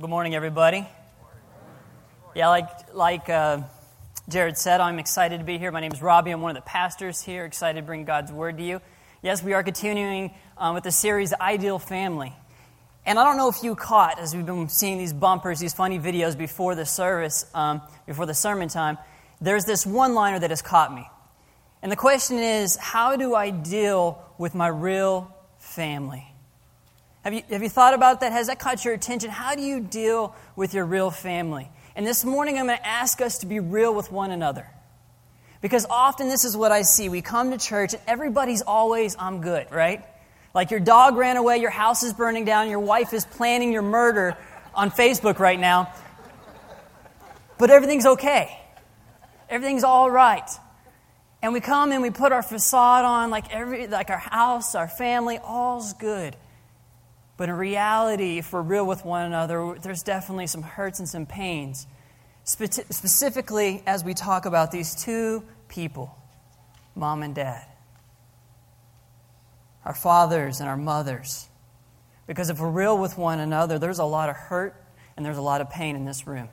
Well, good morning, everybody. Yeah, like, like uh, Jared said, I'm excited to be here. My name is Robbie. I'm one of the pastors here, excited to bring God's word to you. Yes, we are continuing um, with the series Ideal Family. And I don't know if you caught, as we've been seeing these bumpers, these funny videos before the service, um, before the sermon time, there's this one liner that has caught me. And the question is how do I deal with my real family? Have you, have you thought about that? Has that caught your attention? How do you deal with your real family? And this morning, I'm going to ask us to be real with one another. Because often this is what I see. We come to church and everybody's always, I'm good, right? Like your dog ran away, your house is burning down, your wife is planning your murder on Facebook right now. But everything's okay. Everything's all right. And we come and we put our facade on like every like our house, our family, all's good. But in reality, if we're real with one another, there's definitely some hurts and some pains. Spe- specifically, as we talk about these two people, mom and dad, our fathers and our mothers. Because if we're real with one another, there's a lot of hurt and there's a lot of pain in this room.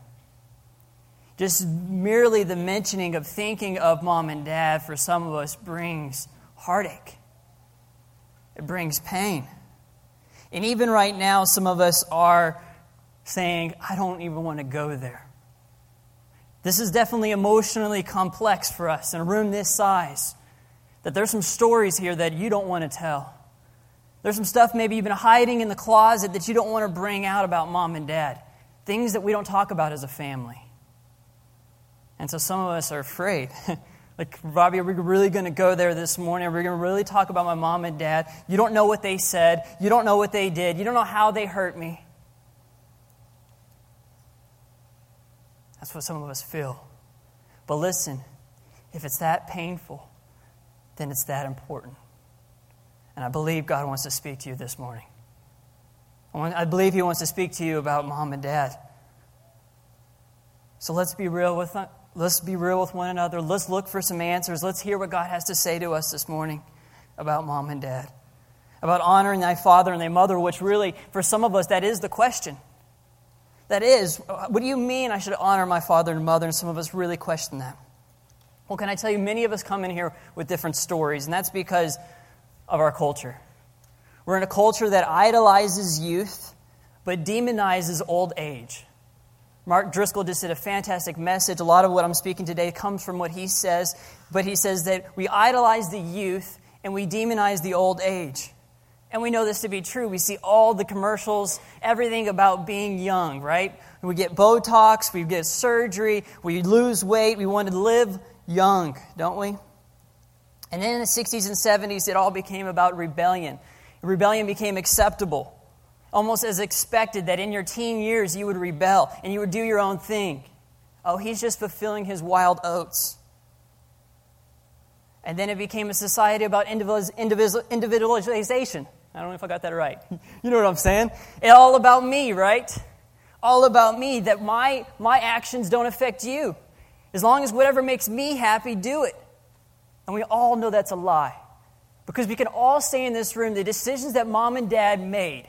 Just merely the mentioning of thinking of mom and dad for some of us brings heartache, it brings pain. And even right now, some of us are saying, I don't even want to go there. This is definitely emotionally complex for us in a room this size. That there's some stories here that you don't want to tell. There's some stuff maybe you've been hiding in the closet that you don't want to bring out about mom and dad. Things that we don't talk about as a family. And so some of us are afraid. Like, Robbie, are we really going to go there this morning? Are we going to really talk about my mom and dad? You don't know what they said. You don't know what they did. You don't know how they hurt me. That's what some of us feel. But listen, if it's that painful, then it's that important. And I believe God wants to speak to you this morning. I believe He wants to speak to you about mom and dad. So let's be real with Let's be real with one another. Let's look for some answers. Let's hear what God has to say to us this morning about mom and dad, about honoring thy father and thy mother, which really, for some of us, that is the question. That is, what do you mean I should honor my father and mother? And some of us really question that. Well, can I tell you, many of us come in here with different stories, and that's because of our culture. We're in a culture that idolizes youth, but demonizes old age. Mark Driscoll just did a fantastic message. A lot of what I'm speaking today comes from what he says, but he says that we idolize the youth and we demonize the old age. And we know this to be true. We see all the commercials, everything about being young, right? We get Botox, we get surgery, we lose weight, we want to live young, don't we? And then in the 60s and 70s, it all became about rebellion. Rebellion became acceptable almost as expected that in your teen years you would rebel and you would do your own thing. Oh, he's just fulfilling his wild oats. And then it became a society about individualization. I don't know if I got that right. You know what I'm saying? It's all about me, right? All about me, that my, my actions don't affect you. As long as whatever makes me happy, do it. And we all know that's a lie. Because we can all say in this room the decisions that mom and dad made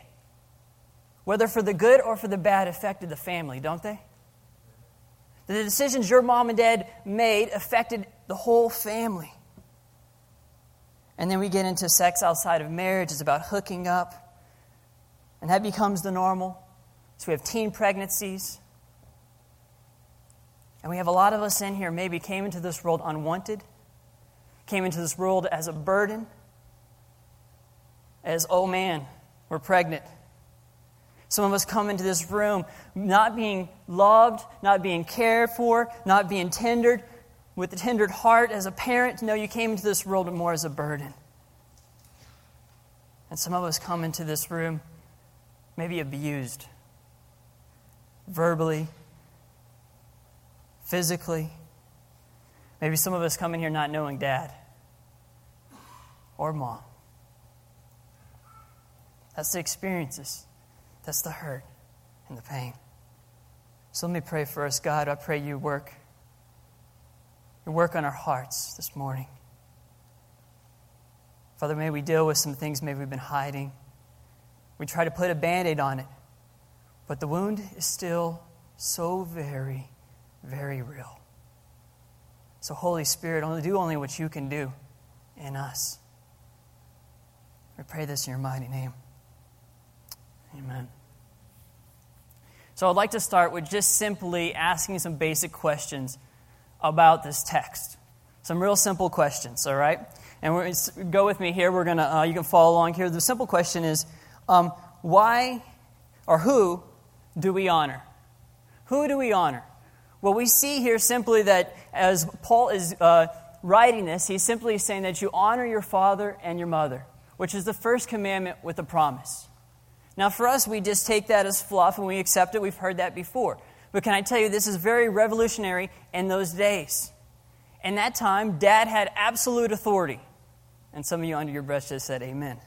whether for the good or for the bad, affected the family, don't they? The decisions your mom and dad made affected the whole family. And then we get into sex outside of marriage. It's about hooking up. And that becomes the normal. So we have teen pregnancies. And we have a lot of us in here maybe came into this world unwanted, came into this world as a burden, as, oh man, we're pregnant. Some of us come into this room not being loved, not being cared for, not being tendered, with a tendered heart as a parent. No, you came into this world more as a burden. And some of us come into this room maybe abused, verbally, physically. Maybe some of us come in here not knowing dad or mom. That's the experiences. That's the hurt and the pain. So let me pray for us. God, I pray you work. You work on our hearts this morning. Father, may we deal with some things maybe we've been hiding. We try to put a band aid on it. But the wound is still so very, very real. So, Holy Spirit, only do only what you can do in us. We pray this in your mighty name. Amen. So, I'd like to start with just simply asking some basic questions about this text. Some real simple questions, all right? And we're, go with me here. We're gonna, uh, you can follow along here. The simple question is um, why or who do we honor? Who do we honor? Well, we see here simply that as Paul is uh, writing this, he's simply saying that you honor your father and your mother, which is the first commandment with a promise. Now, for us, we just take that as fluff and we accept it. We've heard that before. But can I tell you, this is very revolutionary in those days. In that time, dad had absolute authority. And some of you under your breath just said, Amen.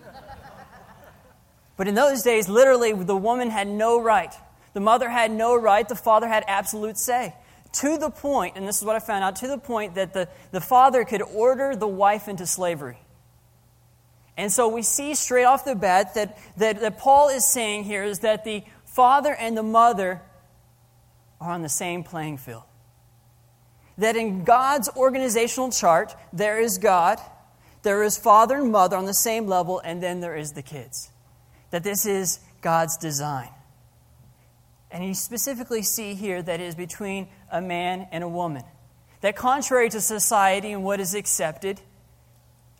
but in those days, literally, the woman had no right. The mother had no right. The father had absolute say. To the point, and this is what I found out, to the point that the, the father could order the wife into slavery. And so we see straight off the bat that, that, that Paul is saying here is that the father and the mother are on the same playing field. That in God's organizational chart, there is God, there is father and mother on the same level, and then there is the kids. That this is God's design. And you specifically see here that it is between a man and a woman. That contrary to society and what is accepted,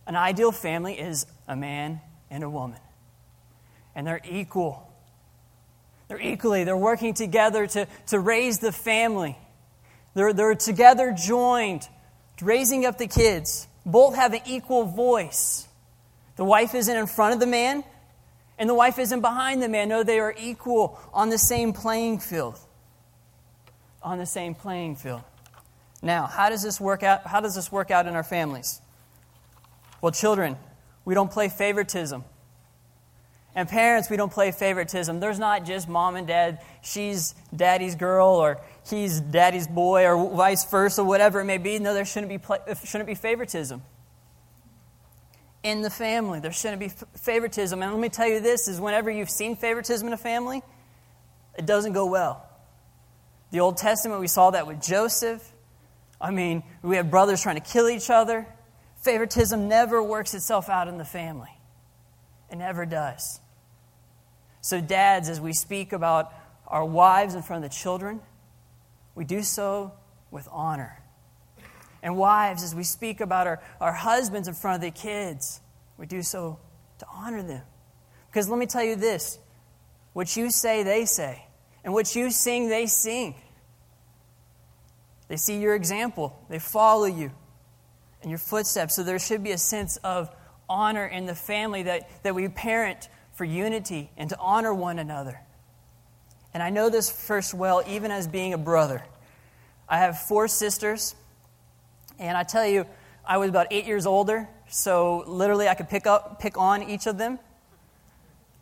an ideal family is a man and a woman. And they're equal. They're equally, they're working together to, to raise the family. They're, they're together joined, raising up the kids. Both have an equal voice. The wife isn't in front of the man, and the wife isn't behind the man. No, they are equal on the same playing field. On the same playing field. Now, how does this work out? How does this work out in our families? Well, children, we don't play favoritism. And parents, we don't play favoritism. There's not just mom and dad, she's daddy's girl, or he's daddy's boy, or vice versa, whatever it may be. No, there shouldn't be, play, shouldn't be favoritism. In the family, there shouldn't be favoritism. And let me tell you this is whenever you've seen favoritism in a family, it doesn't go well. The Old Testament, we saw that with Joseph. I mean, we had brothers trying to kill each other. Favoritism never works itself out in the family, it never does. So, dads, as we speak about our wives in front of the children, we do so with honor. And wives, as we speak about our, our husbands in front of the kids, we do so to honor them. Because let me tell you this what you say, they say. And what you sing, they sing. They see your example, they follow you and your footsteps. So there should be a sense of honor in the family that, that we parent for unity and to honor one another. And I know this first well, even as being a brother. I have four sisters, and I tell you, I was about eight years older, so literally I could pick up, pick on each of them,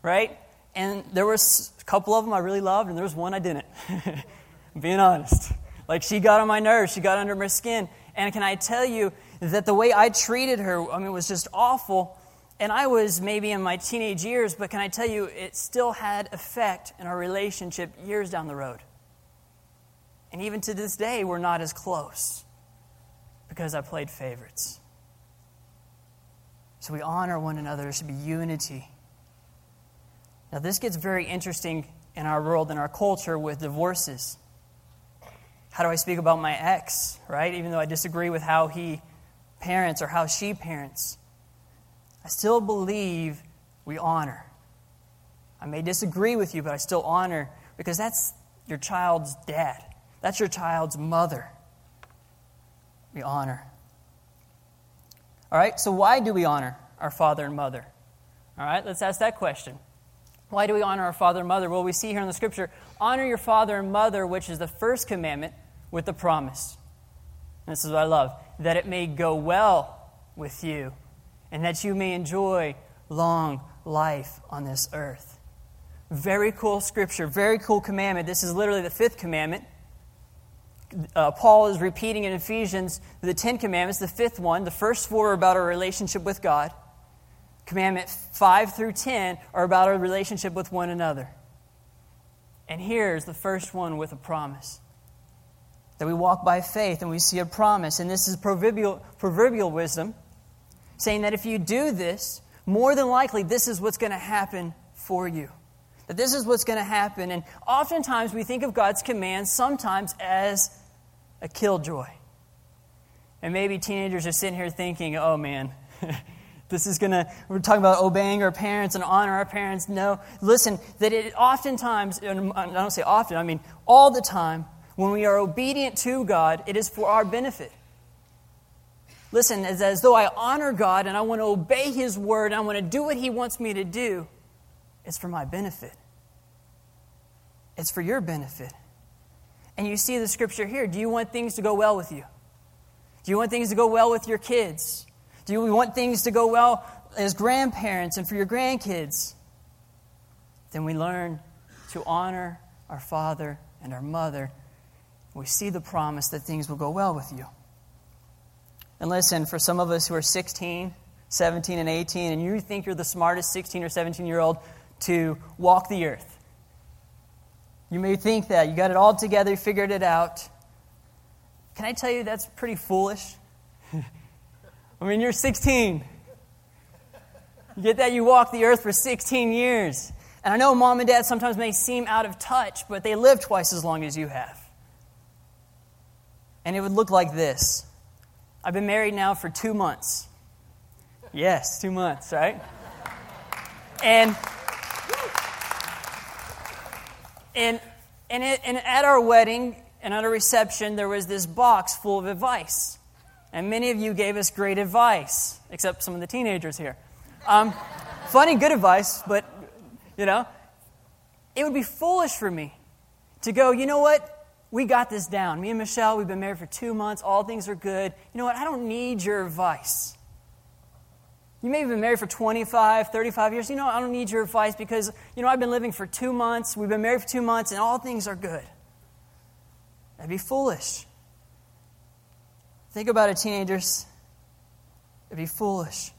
right? And there was a couple of them I really loved, and there was one I didn't. being honest, like she got on my nerves, she got under my skin, and can I tell you that the way I treated her, I mean, was just awful. And I was maybe in my teenage years, but can I tell you, it still had effect in our relationship years down the road. And even to this day, we're not as close because I played favorites. So we honor one another. There should be unity. Now, this gets very interesting in our world, in our culture, with divorces. How do I speak about my ex, right? Even though I disagree with how he parents or how she parents, I still believe we honor. I may disagree with you, but I still honor because that's your child's dad, that's your child's mother. We honor. All right, so why do we honor our father and mother? All right, let's ask that question. Why do we honor our father and mother? Well, we see here in the scripture honor your father and mother, which is the first commandment, with the promise. And this is what I love that it may go well with you, and that you may enjoy long life on this earth. Very cool scripture, very cool commandment. This is literally the fifth commandment. Uh, Paul is repeating in Ephesians the Ten Commandments, the fifth one. The first four are about our relationship with God. Commandment 5 through 10 are about our relationship with one another. And here's the first one with a promise that we walk by faith and we see a promise. And this is proverbial, proverbial wisdom, saying that if you do this, more than likely this is what's going to happen for you. That this is what's going to happen. And oftentimes we think of God's commands sometimes as a killjoy. And maybe teenagers are sitting here thinking, oh man, this is going to, we're talking about obeying our parents and honor our parents. No, listen, that it oftentimes, I don't say often, I mean all the time, when we are obedient to God, it is for our benefit. Listen, as, as though I honor God and I want to obey His word I want to do what He wants me to do, it's for my benefit. It's for your benefit. And you see the scripture here. Do you want things to go well with you? Do you want things to go well with your kids? Do you want things to go well as grandparents and for your grandkids? Then we learn to honor our father and our mother we see the promise that things will go well with you. And listen, for some of us who are 16, 17, and 18, and you think you're the smartest 16 or 17 year old to walk the earth, you may think that. You got it all together, you figured it out. Can I tell you that's pretty foolish? I mean, you're 16. You get that? You walk the earth for 16 years. And I know mom and dad sometimes may seem out of touch, but they live twice as long as you have and it would look like this. I've been married now for two months. Yes, two months, right? And and and, it, and at our wedding and at our reception, there was this box full of advice, and many of you gave us great advice, except some of the teenagers here. Um, funny, good advice, but you know, it would be foolish for me to go. You know what? We got this down. Me and Michelle, we've been married for two months. All things are good. You know what? I don't need your advice. You may have been married for 25, 35 years. You know, I don't need your advice because, you know, I've been living for two months. We've been married for two months, and all things are good. That'd be foolish. Think about it, teenagers. It'd be foolish.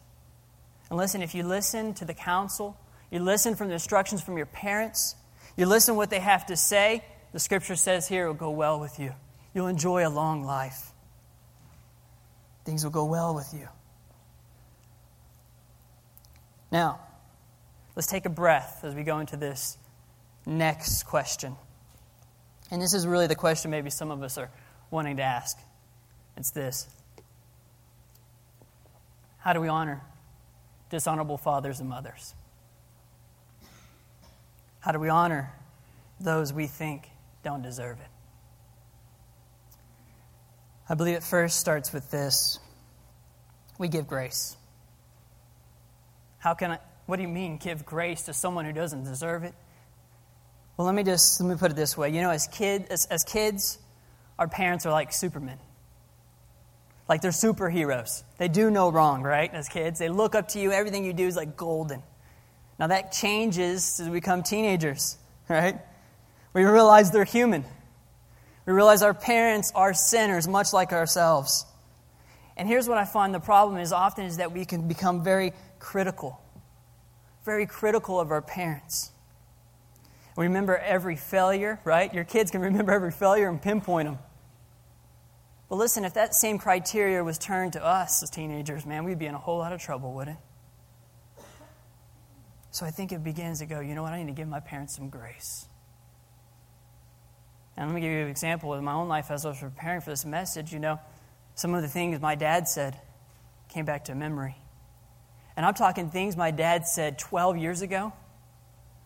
And listen, if you listen to the counsel, you listen from the instructions from your parents, you listen what they have to say, the scripture says here, it will go well with you. You'll enjoy a long life. Things will go well with you. Now, let's take a breath as we go into this next question. And this is really the question maybe some of us are wanting to ask. It's this How do we honor dishonorable fathers and mothers? How do we honor those we think don't deserve it. I believe it first starts with this we give grace. How can I, what do you mean, give grace to someone who doesn't deserve it? Well, let me just, let me put it this way. You know, as, kid, as, as kids, our parents are like supermen. Like they're superheroes. They do no wrong, right? As kids, they look up to you. Everything you do is like golden. Now that changes as we become teenagers, right? We realize they're human. We realize our parents are sinners, much like ourselves. And here's what I find the problem is often is that we can become very critical, very critical of our parents. We remember every failure, right? Your kids can remember every failure and pinpoint them. But listen, if that same criteria was turned to us as teenagers, man, we'd be in a whole lot of trouble, wouldn't it? So I think it begins to go, you know what? I need to give my parents some grace. And let me give you an example in my own life as I was preparing for this message. You know, some of the things my dad said came back to memory. And I'm talking things my dad said 12 years ago.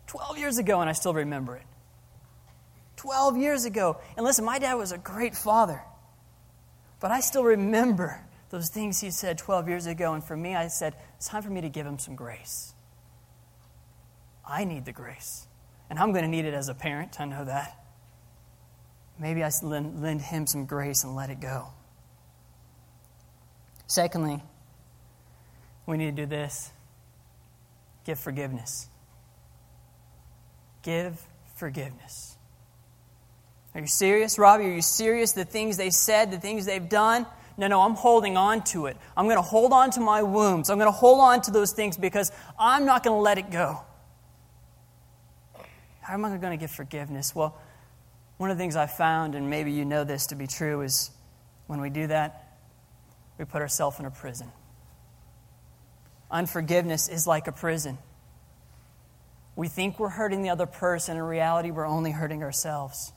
12 years ago, and I still remember it. 12 years ago. And listen, my dad was a great father. But I still remember those things he said 12 years ago. And for me, I said, it's time for me to give him some grace. I need the grace. And I'm going to need it as a parent, I know that. Maybe I lend, lend him some grace and let it go. Secondly, we need to do this give forgiveness. Give forgiveness. Are you serious, Robbie? Are you serious? The things they said, the things they've done? No, no, I'm holding on to it. I'm going to hold on to my wounds. I'm going to hold on to those things because I'm not going to let it go. How am I going to get forgiveness? Well, one of the things I found, and maybe you know this to be true, is when we do that, we put ourselves in a prison. Unforgiveness is like a prison. We think we're hurting the other person. In reality, we're only hurting ourselves.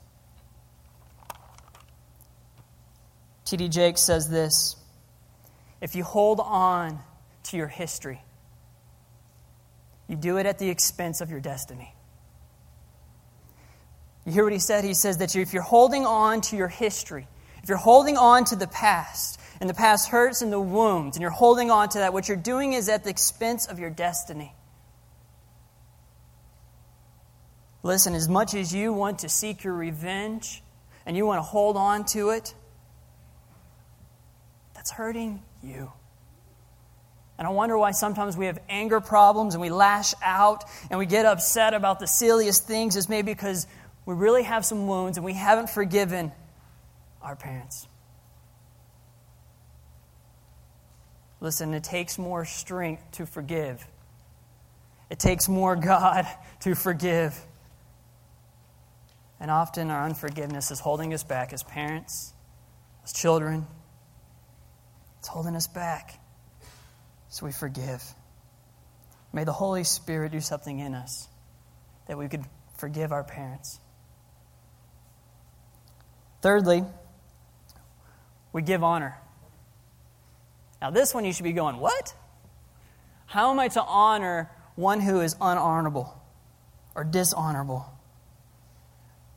T.D. Jakes says this If you hold on to your history, you do it at the expense of your destiny. You hear what he said? He says that if you're holding on to your history, if you're holding on to the past, and the past hurts and the wounds, and you're holding on to that, what you're doing is at the expense of your destiny. Listen, as much as you want to seek your revenge and you want to hold on to it, that's hurting you. And I wonder why sometimes we have anger problems and we lash out and we get upset about the silliest things, is maybe because we really have some wounds and we haven't forgiven our parents. Listen, it takes more strength to forgive. It takes more God to forgive. And often our unforgiveness is holding us back as parents, as children. It's holding us back. So we forgive. May the Holy Spirit do something in us that we could forgive our parents. Thirdly, we give honor. Now, this one you should be going, What? How am I to honor one who is unhonorable or dishonorable?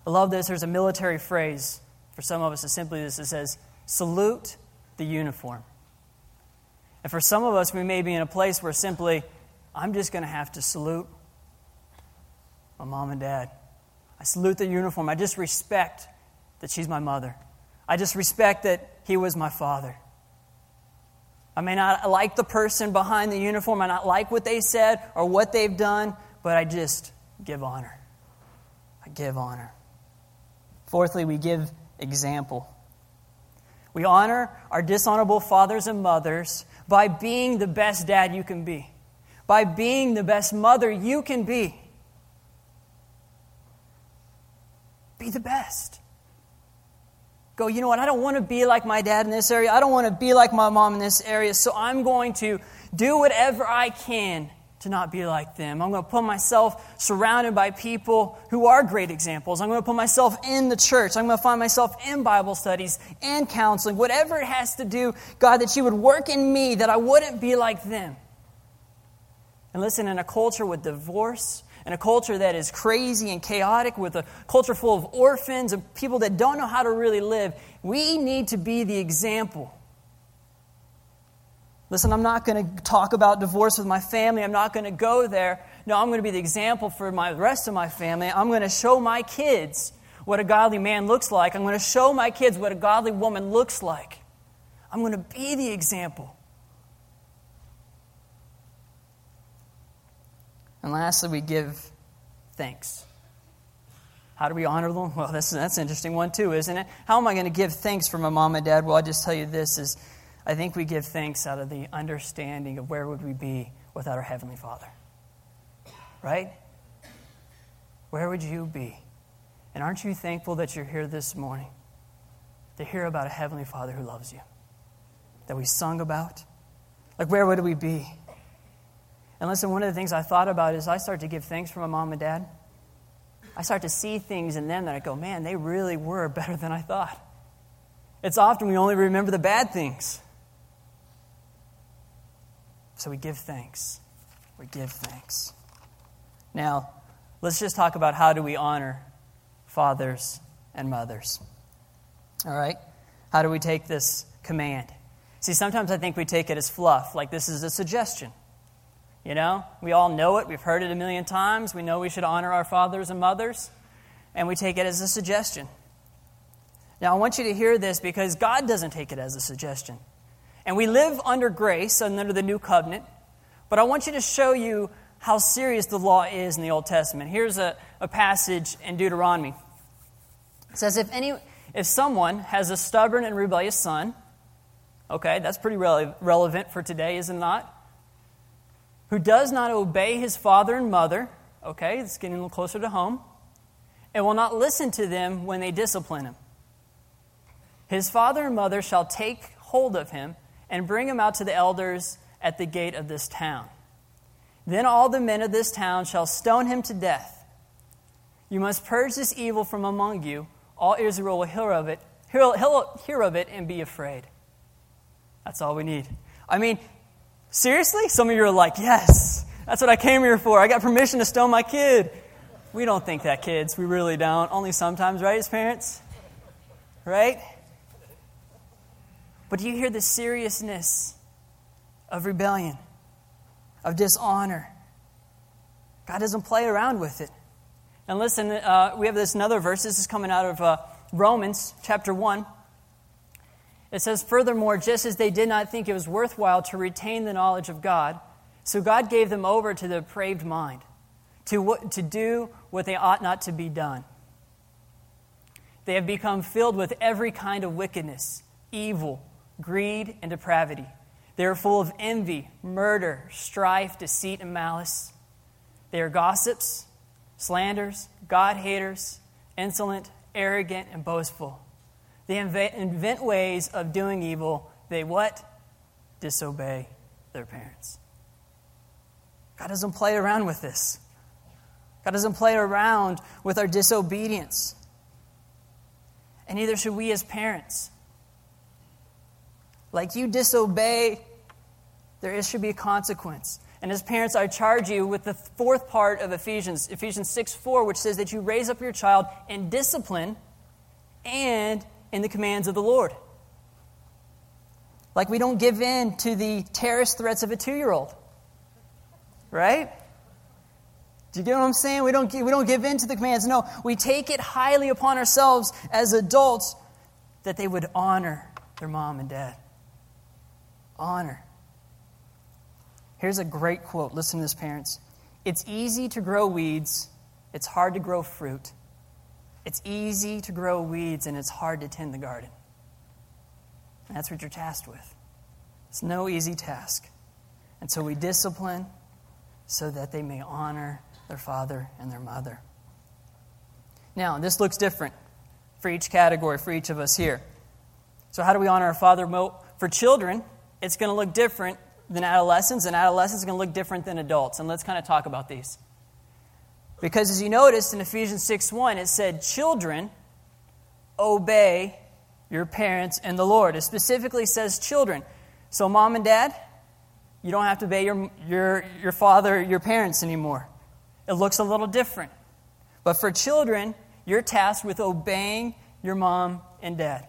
I love this. There's a military phrase for some of us. It's simply this it says, Salute the uniform. And for some of us, we may be in a place where simply, I'm just going to have to salute my mom and dad. I salute the uniform. I just respect that she's my mother. I just respect that he was my father. I may not like the person behind the uniform, I not like what they said or what they've done, but I just give honor. I give honor. Fourthly, we give example. We honor our dishonorable fathers and mothers by being the best dad you can be, by being the best mother you can be. Be the best go, you know what, I don't want to be like my dad in this area. I don't want to be like my mom in this area. So I'm going to do whatever I can to not be like them. I'm going to put myself surrounded by people who are great examples. I'm going to put myself in the church. I'm going to find myself in Bible studies and counseling, whatever it has to do, God, that you would work in me, that I wouldn't be like them. And listen, in a culture with divorce in a culture that is crazy and chaotic, with a culture full of orphans and people that don't know how to really live, we need to be the example. Listen, I'm not going to talk about divorce with my family. I'm not going to go there. No, I'm going to be the example for my, the rest of my family. I'm going to show my kids what a godly man looks like. I'm going to show my kids what a godly woman looks like. I'm going to be the example. And lastly, we give thanks. How do we honor them? Well, that's, that's an interesting one, too, isn't it? How am I going to give thanks for my mom and dad? Well, I'll just tell you this is I think we give thanks out of the understanding of where would we be without our Heavenly Father. Right? Where would you be? And aren't you thankful that you're here this morning to hear about a Heavenly Father who loves you? That we sung about? Like, where would we be? And listen, one of the things I thought about is I start to give thanks for my mom and dad. I start to see things in them that I go, man, they really were better than I thought. It's often we only remember the bad things. So we give thanks. We give thanks. Now, let's just talk about how do we honor fathers and mothers. All right? How do we take this command? See, sometimes I think we take it as fluff, like this is a suggestion. You know, we all know it. We've heard it a million times. We know we should honor our fathers and mothers, and we take it as a suggestion. Now, I want you to hear this because God doesn't take it as a suggestion. And we live under grace and under the new covenant, but I want you to show you how serious the law is in the Old Testament. Here's a, a passage in Deuteronomy. It says, if, any, if someone has a stubborn and rebellious son, okay, that's pretty rele- relevant for today, is it not? Who does not obey his father and mother, okay, it's getting a little closer to home, and will not listen to them when they discipline him. His father and mother shall take hold of him and bring him out to the elders at the gate of this town. Then all the men of this town shall stone him to death. You must purge this evil from among you. All Israel will hear of it, hear, hear of it and be afraid. That's all we need. I mean, seriously? Some of you are like, yes, that's what I came here for. I got permission to stone my kid. We don't think that, kids. We really don't. Only sometimes, right, as parents? Right? But do you hear the seriousness of rebellion, of dishonor? God doesn't play around with it. And listen, uh, we have this another verse. This is coming out of uh, Romans chapter 1. It says, Furthermore, just as they did not think it was worthwhile to retain the knowledge of God, so God gave them over to the depraved mind, to, to do what they ought not to be done. They have become filled with every kind of wickedness, evil, greed, and depravity. They are full of envy, murder, strife, deceit, and malice. They are gossips, slanders, God haters, insolent, arrogant, and boastful. They invent ways of doing evil. They what? Disobey their parents. God doesn't play around with this. God doesn't play around with our disobedience. And neither should we as parents. Like you disobey, there should be a consequence. And as parents, I charge you with the fourth part of Ephesians, Ephesians 6 4, which says that you raise up your child in discipline and in the commands of the Lord. Like we don't give in to the terrorist threats of a two year old. Right? Do you get what I'm saying? We don't, we don't give in to the commands. No, we take it highly upon ourselves as adults that they would honor their mom and dad. Honor. Here's a great quote. Listen to this, parents. It's easy to grow weeds, it's hard to grow fruit. It's easy to grow weeds and it's hard to tend the garden. That's what you're tasked with. It's no easy task. And so we discipline so that they may honor their father and their mother. Now, this looks different for each category, for each of us here. So, how do we honor our father? For children, it's going to look different than adolescents, and adolescents are going to look different than adults. And let's kind of talk about these. Because as you noticed in Ephesians 6 1, it said, Children, obey your parents and the Lord. It specifically says children. So, mom and dad, you don't have to obey your, your, your father, your parents anymore. It looks a little different. But for children, you're tasked with obeying your mom and dad.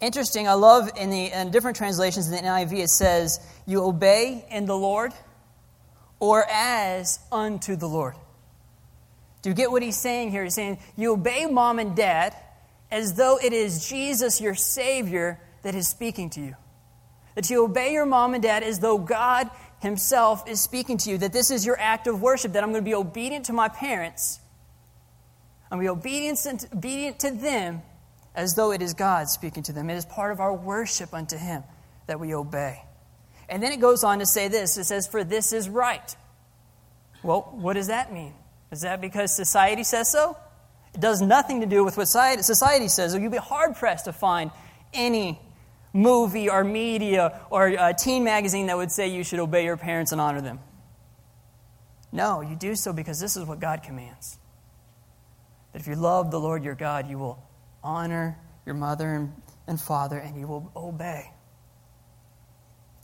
Interesting, I love in the in different translations in the NIV it says, You obey in the Lord or as unto the Lord. Do you get what he's saying here? He's saying, You obey mom and dad as though it is Jesus, your Savior, that is speaking to you. That you obey your mom and dad as though God Himself is speaking to you. That this is your act of worship, that I'm going to be obedient to my parents. I'm going to be obedient, obedient to them as though it is God speaking to them. It is part of our worship unto Him that we obey. And then it goes on to say this it says, For this is right. Well, what does that mean? Is that because society says so? It does nothing to do with what society says. You'd be hard pressed to find any movie or media or a teen magazine that would say you should obey your parents and honor them. No, you do so because this is what God commands. That if you love the Lord your God, you will honor your mother and father and you will obey.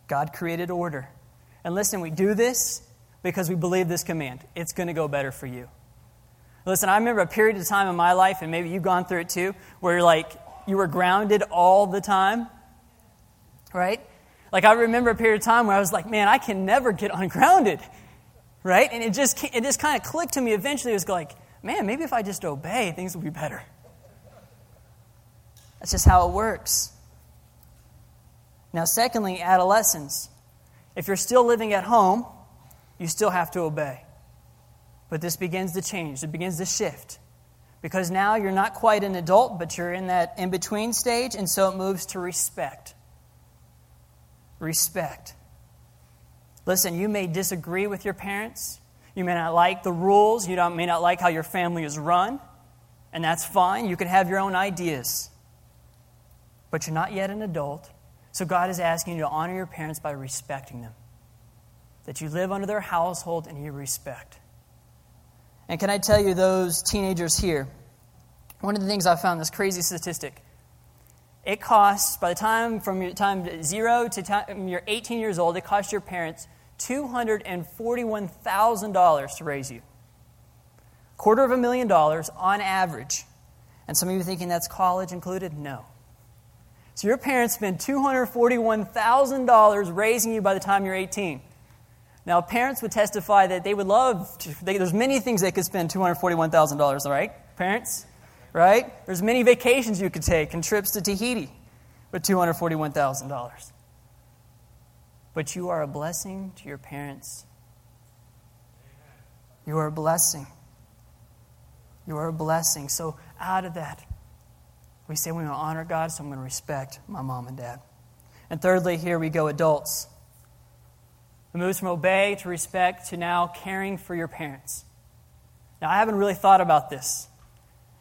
God created order. And listen, we do this because we believe this command. It's going to go better for you. Listen, I remember a period of time in my life, and maybe you've gone through it too, where you're like, you were grounded all the time, right? Like, I remember a period of time where I was like, man, I can never get ungrounded, right? And it just, it just kind of clicked to me eventually. It was like, man, maybe if I just obey, things will be better. That's just how it works. Now, secondly, adolescence. If you're still living at home, you still have to obey. But this begins to change, it begins to shift. Because now you're not quite an adult, but you're in that in between stage, and so it moves to respect. Respect. Listen, you may disagree with your parents. You may not like the rules. You may not like how your family is run. And that's fine. You can have your own ideas. But you're not yet an adult. So God is asking you to honor your parents by respecting them. That you live under their household and you respect. And can I tell you, those teenagers here, one of the things I found this crazy statistic. It costs, by the time from your time zero to time you're 18 years old, it costs your parents $241,000 to raise you. Quarter of a million dollars on average. And some of you thinking that's college included? No. So your parents spend $241,000 raising you by the time you're 18. Now, parents would testify that they would love, to, they, there's many things they could spend $241,000, all right? Parents? Right? There's many vacations you could take and trips to Tahiti with $241,000. But you are a blessing to your parents. You are a blessing. You are a blessing. So, out of that, we say we want to honor God, so I'm going to respect my mom and dad. And thirdly, here we go, adults. It moves from obey to respect to now caring for your parents. Now, I haven't really thought about this.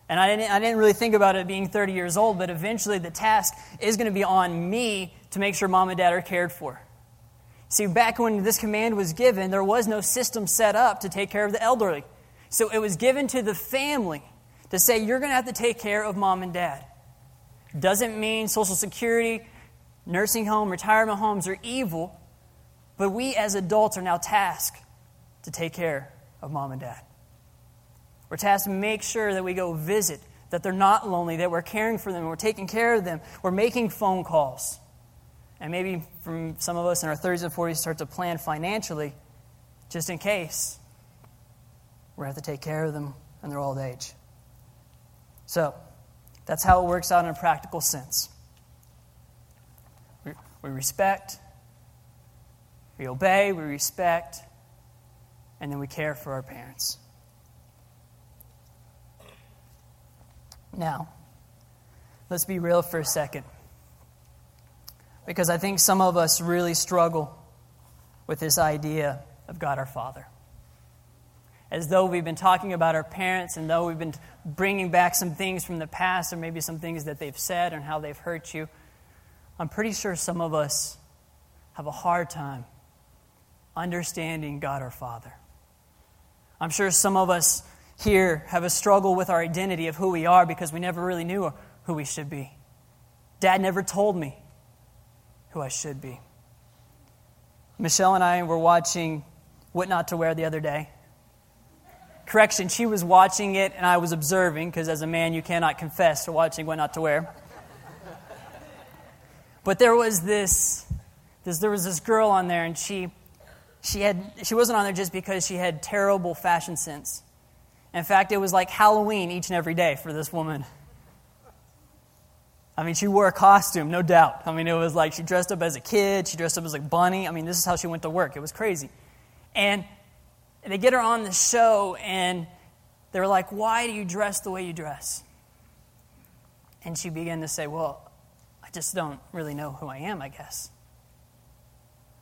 And I didn't, I didn't really think about it being 30 years old, but eventually the task is going to be on me to make sure mom and dad are cared for. See, back when this command was given, there was no system set up to take care of the elderly. So it was given to the family to say, you're going to have to take care of mom and dad. Doesn't mean Social Security, nursing home, retirement homes are evil, but we as adults are now tasked to take care of mom and dad. We're tasked to make sure that we go visit, that they're not lonely, that we're caring for them, we're taking care of them, we're making phone calls. And maybe from some of us in our 30s and 40s start to plan financially just in case we have to take care of them in their old age. So, that's how it works out in a practical sense. We, we respect, we obey, we respect, and then we care for our parents. Now, let's be real for a second because I think some of us really struggle with this idea of God our Father. As though we've been talking about our parents and though we've been bringing back some things from the past or maybe some things that they've said and how they've hurt you, I'm pretty sure some of us have a hard time understanding God our Father. I'm sure some of us here have a struggle with our identity of who we are because we never really knew who we should be. Dad never told me who I should be. Michelle and I were watching What Not to Wear the other day. Correction, she was watching it and I was observing, because as a man, you cannot confess to watching What Not to Wear. But there was this, this there was this girl on there, and she, she, had, she wasn't on there just because she had terrible fashion sense. In fact, it was like Halloween each and every day for this woman. I mean, she wore a costume, no doubt. I mean, it was like she dressed up as a kid, she dressed up as a bunny. I mean, this is how she went to work. It was crazy. And they get her on the show, and they're like, Why do you dress the way you dress? And she began to say, Well, I just don't really know who I am, I guess.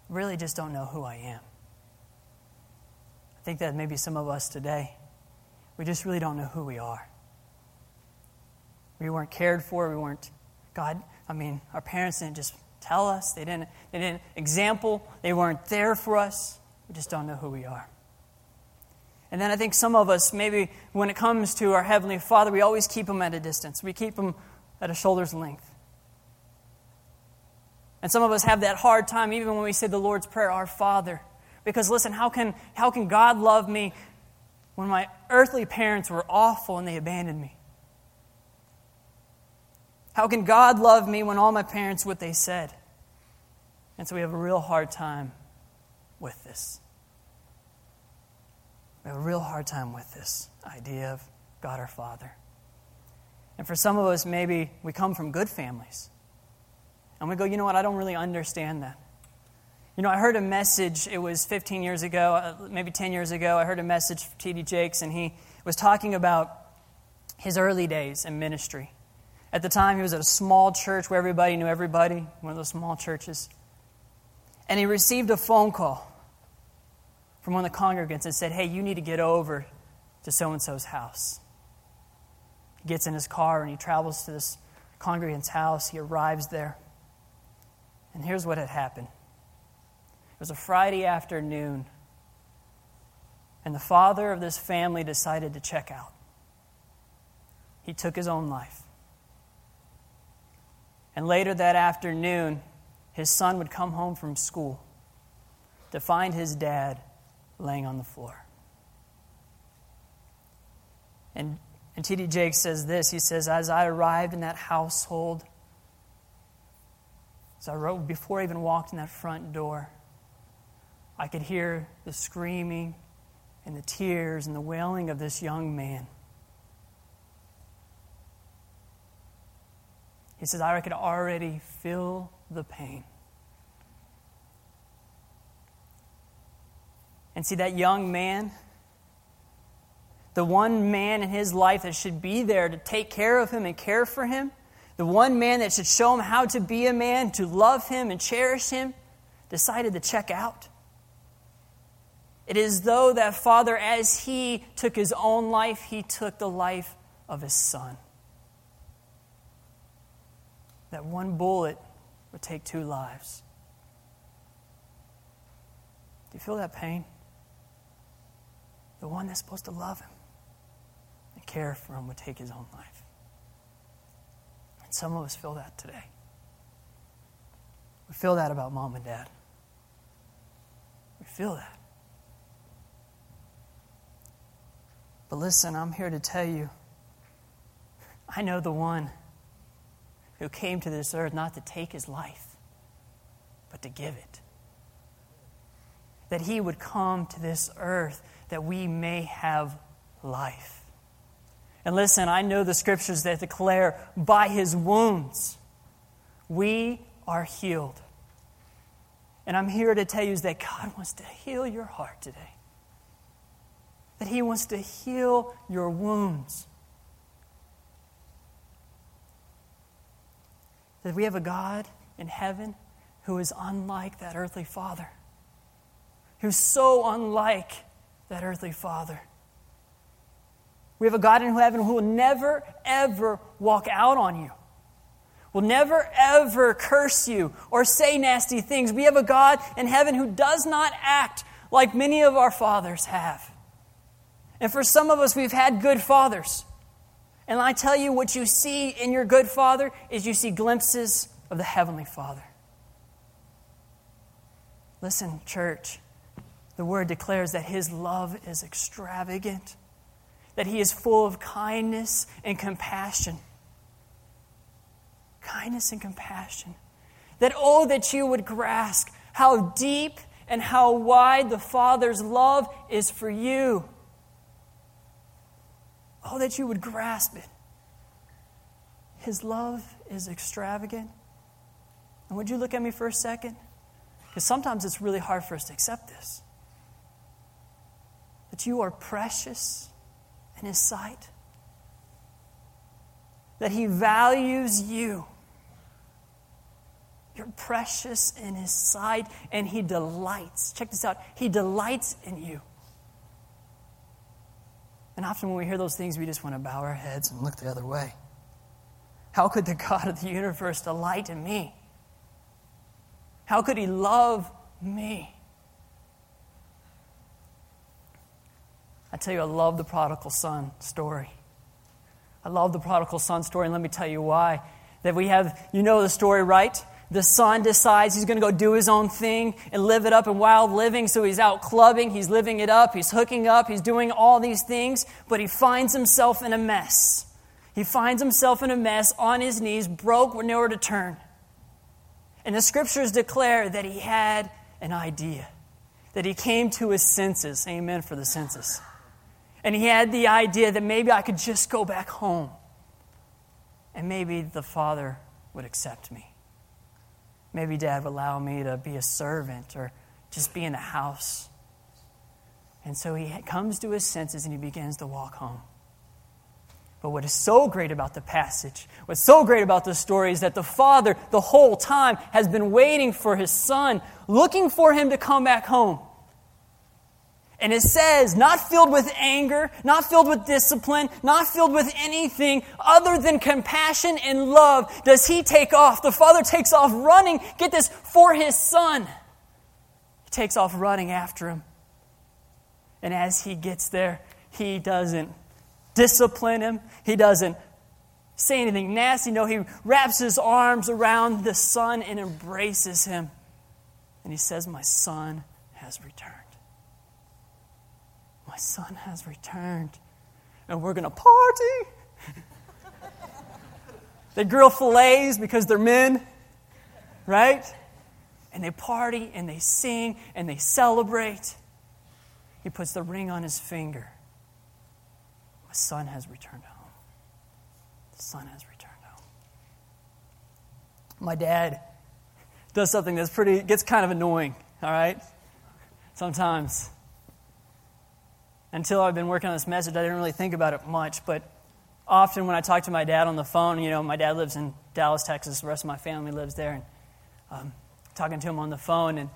Really just don't know who I am. I think that maybe some of us today, we just really don't know who we are. We weren't cared for, we weren't God, I mean, our parents didn't just tell us, they didn't, they didn't example, they weren't there for us. We just don't know who we are. And then I think some of us, maybe when it comes to our Heavenly Father, we always keep Him at a distance. We keep Him at a shoulder's length. And some of us have that hard time even when we say the Lord's Prayer, Our Father. Because listen, how can, how can God love me when my earthly parents were awful and they abandoned me? How can God love me when all my parents what they said? And so we have a real hard time with this. We have a real hard time with this idea of God our Father. And for some of us, maybe we come from good families. And we go, you know what, I don't really understand that. You know, I heard a message, it was 15 years ago, uh, maybe 10 years ago, I heard a message from T.D. Jakes, and he was talking about his early days in ministry. At the time, he was at a small church where everybody knew everybody, one of those small churches. And he received a phone call from one of the congregants and said, Hey, you need to get over to so and so's house. He gets in his car and he travels to this congregant's house. He arrives there. And here's what had happened it was a Friday afternoon, and the father of this family decided to check out. He took his own life. And later that afternoon, his son would come home from school to find his dad laying on the floor. And, and T.D. Jakes says this He says, As I arrived in that household, as I wrote, before I even walked in that front door, I could hear the screaming and the tears and the wailing of this young man. He says, I could already feel the pain. And see, that young man, the one man in his life that should be there to take care of him and care for him, the one man that should show him how to be a man, to love him and cherish him, decided to check out. It is though that father, as he took his own life, he took the life of his son. That one bullet would take two lives. Do you feel that pain? the one that's supposed to love him and care for him would take his own life. And some of us feel that today. We feel that about mom and dad. We feel that. But listen, I'm here to tell you I know the one who came to this earth not to take his life, but to give it. That he would come to this earth that we may have life. And listen, I know the scriptures that declare by his wounds we are healed. And I'm here to tell you that God wants to heal your heart today. That he wants to heal your wounds. That we have a God in heaven who is unlike that earthly father, who's so unlike that earthly father. We have a God in heaven who will never, ever walk out on you, will never, ever curse you or say nasty things. We have a God in heaven who does not act like many of our fathers have. And for some of us, we've had good fathers. And I tell you, what you see in your good father is you see glimpses of the Heavenly Father. Listen, church, the word declares that his love is extravagant, that he is full of kindness and compassion. Kindness and compassion. That, oh, that you would grasp how deep and how wide the Father's love is for you. Oh, that you would grasp it. His love is extravagant. And would you look at me for a second? Because sometimes it's really hard for us to accept this that you are precious in His sight, that He values you. You're precious in His sight, and He delights. Check this out He delights in you. And often when we hear those things, we just want to bow our heads and look the other way. How could the God of the universe delight in me? How could He love me? I tell you, I love the prodigal son story. I love the prodigal son story, and let me tell you why. That we have, you know the story, right? The son decides he's going to go do his own thing and live it up in wild living. So he's out clubbing, he's living it up, he's hooking up, he's doing all these things, but he finds himself in a mess. He finds himself in a mess on his knees, broke with nowhere to turn. And the scriptures declare that he had an idea, that he came to his senses. Amen for the senses. And he had the idea that maybe I could just go back home and maybe the father would accept me. Maybe dad would allow me to be a servant or just be in the house. And so he comes to his senses and he begins to walk home. But what is so great about the passage, what's so great about the story is that the father, the whole time, has been waiting for his son, looking for him to come back home. And it says, not filled with anger, not filled with discipline, not filled with anything other than compassion and love, does he take off. The father takes off running, get this, for his son. He takes off running after him. And as he gets there, he doesn't discipline him, he doesn't say anything nasty. No, he wraps his arms around the son and embraces him. And he says, My son has returned. My son has returned. And we're going to party. they grill fillets because they're men, right? And they party and they sing and they celebrate. He puts the ring on his finger. My son has returned home. The son has returned home. My dad does something that's pretty, gets kind of annoying, all right? Sometimes until I've been working on this message, I didn't really think about it much. But often when I talk to my dad on the phone, you know, my dad lives in Dallas, Texas. The rest of my family lives there. And um, talking to him on the phone, and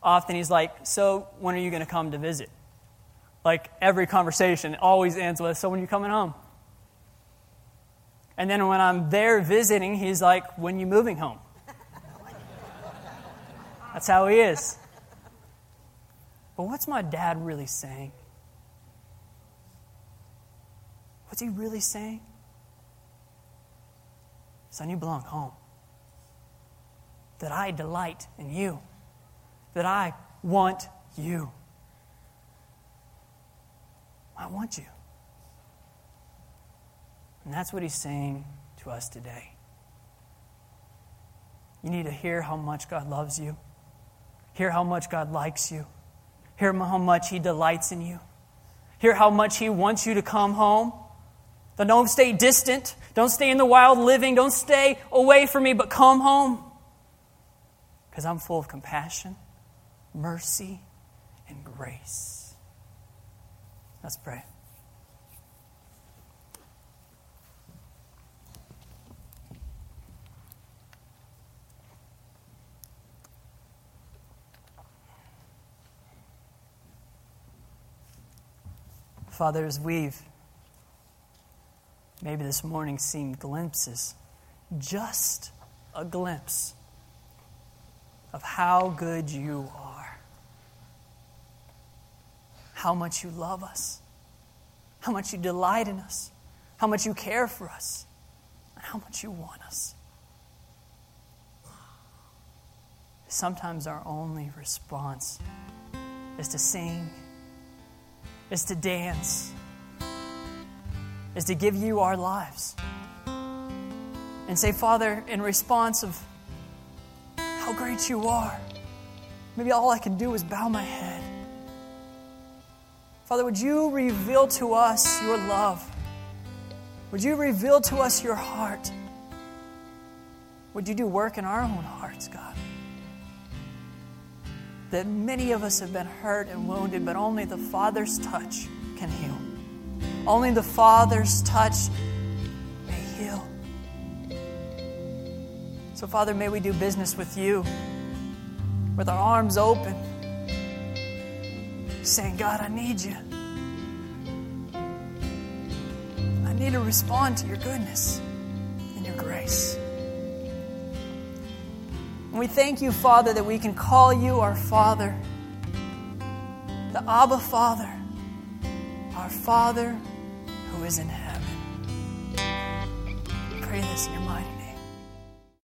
often he's like, So when are you going to come to visit? Like every conversation always ends with, So when are you coming home? And then when I'm there visiting, he's like, When you moving home? That's how he is. But what's my dad really saying? What's he really saying? Son, you belong home. That I delight in you. That I want you. I want you. And that's what he's saying to us today. You need to hear how much God loves you, hear how much God likes you, hear how much he delights in you, hear how much he wants you to come home. Then don't stay distant. Don't stay in the wild living. Don't stay away from me, but come home. Because I'm full of compassion, mercy, and grace. Let's pray. Father, as we've maybe this morning seeing glimpses, just a glimpse of how good you are, how much you love us, how much you delight in us, how much you care for us, and how much you want us. Sometimes our only response is to sing, is to dance is to give you our lives and say, Father, in response of how great you are, maybe all I can do is bow my head. Father, would you reveal to us your love? Would you reveal to us your heart? Would you do work in our own hearts, God? That many of us have been hurt and wounded, but only the Father's touch can heal. Only the Father's touch may heal. So, Father, may we do business with you with our arms open, saying, God, I need you. I need to respond to your goodness and your grace. And we thank you, Father, that we can call you our Father, the Abba Father, our Father who is in heaven. pray this in your name.